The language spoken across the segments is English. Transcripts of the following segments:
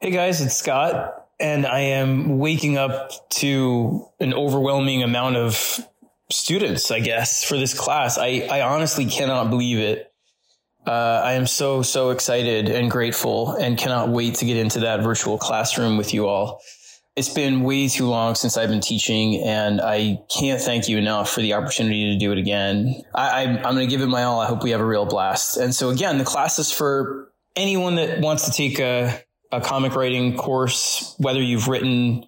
Hey guys, it's Scott, and I am waking up to an overwhelming amount of students, I guess, for this class. I, I honestly cannot believe it. Uh, I am so, so excited and grateful and cannot wait to get into that virtual classroom with you all. It's been way too long since I've been teaching, and I can't thank you enough for the opportunity to do it again. I, am going to give it my all. I hope we have a real blast. And so, again, the class is for anyone that wants to take a a comic writing course, whether you've written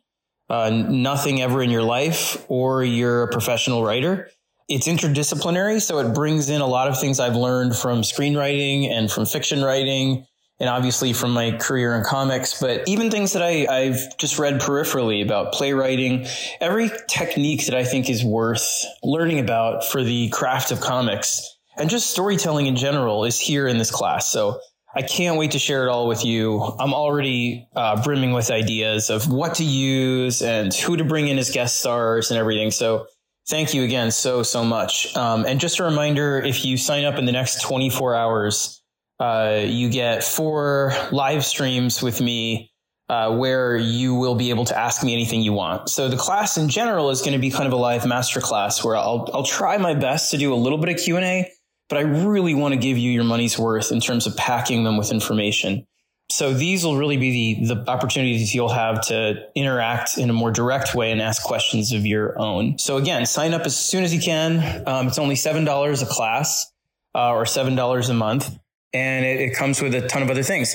uh, nothing ever in your life or you're a professional writer. It's interdisciplinary, so it brings in a lot of things I've learned from screenwriting and from fiction writing, and obviously from my career in comics, but even things that I, I've just read peripherally about playwriting, every technique that I think is worth learning about for the craft of comics and just storytelling in general is here in this class. So I can't wait to share it all with you. I'm already uh, brimming with ideas of what to use and who to bring in as guest stars and everything. So thank you again so, so much. Um, and just a reminder, if you sign up in the next 24 hours, uh, you get four live streams with me uh, where you will be able to ask me anything you want. So the class in general is going to be kind of a live masterclass where I'll, I'll try my best to do a little bit of Q&A but I really want to give you your money's worth in terms of packing them with information. So these will really be the, the opportunities you'll have to interact in a more direct way and ask questions of your own. So again, sign up as soon as you can. Um, it's only $7 a class uh, or $7 a month. And it, it comes with a ton of other things.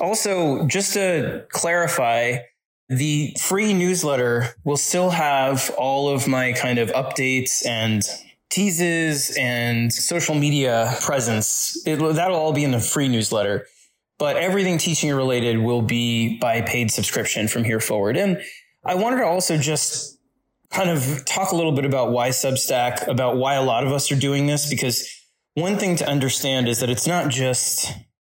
Also, just to clarify, the free newsletter will still have all of my kind of updates and teases and social media presence. It, that'll all be in the free newsletter, but everything teaching related will be by paid subscription from here forward. And I wanted to also just kind of talk a little bit about why Substack, about why a lot of us are doing this, because one thing to understand is that it's not just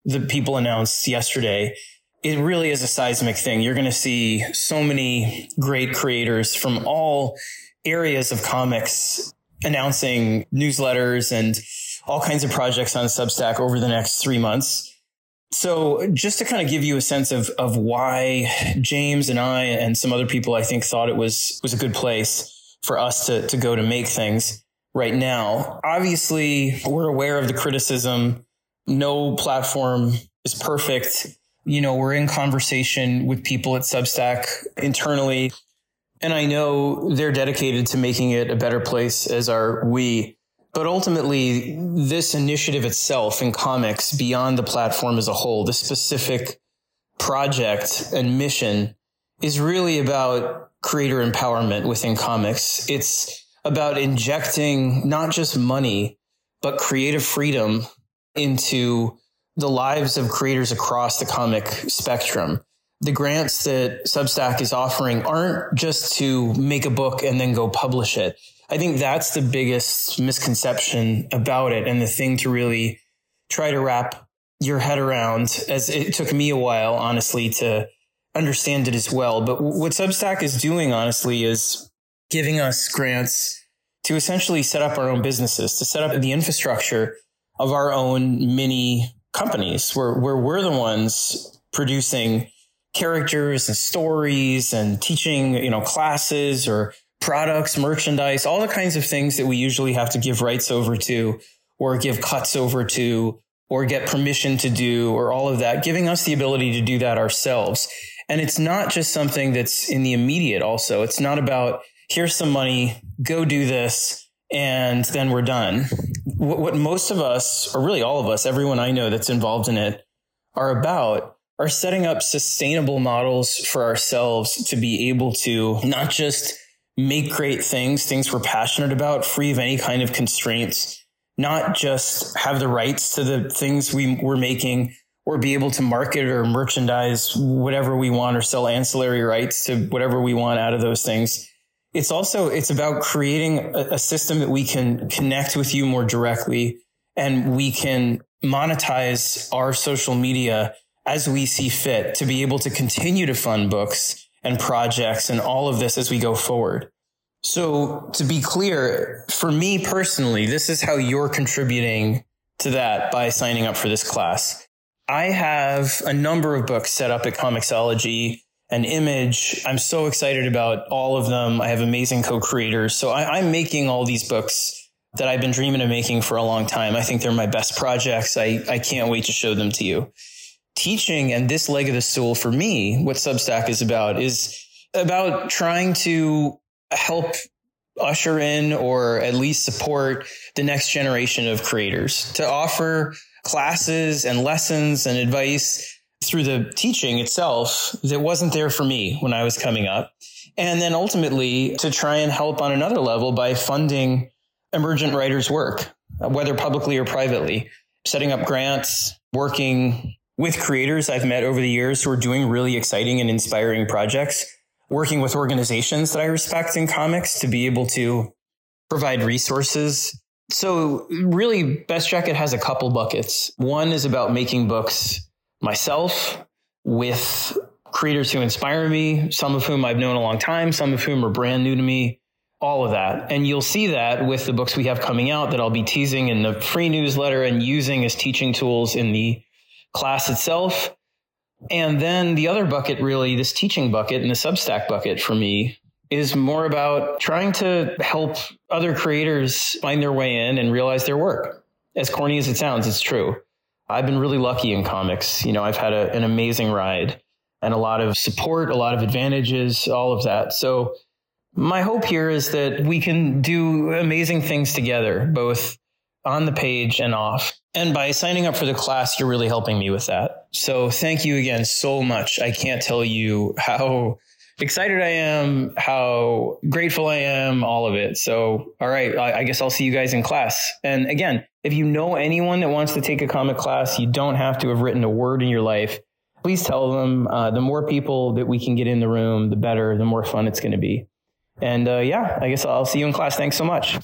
the people announced yesterday. It really is a seismic thing. You're going to see so many great creators from all areas of comics announcing newsletters and all kinds of projects on Substack over the next three months. So just to kind of give you a sense of, of why James and I and some other people I think thought it was, was a good place for us to, to go to make things right now. Obviously, we're aware of the criticism. No platform is perfect. You know, we're in conversation with people at Substack internally and I know they're dedicated to making it a better place, as are we. But ultimately, this initiative itself in comics, beyond the platform as a whole, the specific project and mission is really about creator empowerment within comics. It's about injecting not just money, but creative freedom into the lives of creators across the comic spectrum the grants that Substack is offering aren't just to make a book and then go publish it. I think that's the biggest misconception about it and the thing to really try to wrap your head around as it took me a while, honestly, to understand it as well. But what Substack is doing, honestly, is giving us grants to essentially set up our own businesses, to set up the infrastructure of our own mini companies where, where we're the ones producing characters and stories and teaching, you know, classes or products, merchandise, all the kinds of things that we usually have to give rights over to or give cuts over to or get permission to do or all of that, giving us the ability to do that ourselves. And it's not just something that's in the immediate also. It's not about here's some money, go do this, and then we're done. What, what most of us, or really all of us, everyone I know that's involved in it, are about are setting up sustainable models for ourselves to be able to not just make great things, things we're passionate about, free of any kind of constraints, not just have the rights to the things we, we're making or be able to market or merchandise whatever we want or sell ancillary rights to whatever we want out of those things. It's also, it's about creating a, system that we can connect with you more directly and we can monetize our social media as we see fit to be able to continue to fund books and projects and all of this as we go forward. So to be clear, for me personally, this is how you're contributing to that by signing up for this class. I have a number of books set up at Comixology and Image. I'm so excited about all of them. I have amazing co-creators. So I, I'm making all these books that I've been dreaming of making for a long time. I think they're my best projects. I, I can't wait to show them to you. Teaching and this leg of the stool for me, what Substack is about is about trying to help usher in or at least support the next generation of creators to offer classes and lessons and advice through the teaching itself that wasn't there for me when I was coming up. And then ultimately to try and help on another level by funding emergent writers' work, whether publicly or privately, setting up grants, working with creators I've met over the years who are doing really exciting and inspiring projects, working with organizations that I respect in comics to be able to provide resources. So really Best Jacket has a couple buckets. One is about making books myself with creators who inspire me, some of whom I've known a long time, some of whom are brand new to me all of that. And you'll see that with the books we have coming out that I'll be teasing in the free newsletter and using as teaching tools in the class itself. And then the other bucket, really, this teaching bucket and the Substack bucket for me is more about trying to help other creators find their way in and realize their work. As corny as it sounds, it's true. I've been really lucky in comics. You know, I've had a, an amazing ride and a lot of support, a lot of advantages, all of that. So my hope here is that we can do amazing things together, both on the page and off. And by signing up for the class, you're really helping me with that. So thank you again so much. I can't tell you how excited I am, how grateful I am, all of it. So, all right, I guess I'll see you guys in class. And again, if you know anyone that wants to take a comic class, you don't have to have written a word in your life. Please tell them. Uh, the more people that we can get in the room, the better, the more fun it's going to be. And uh, yeah, I guess I'll see you in class. Thanks so much.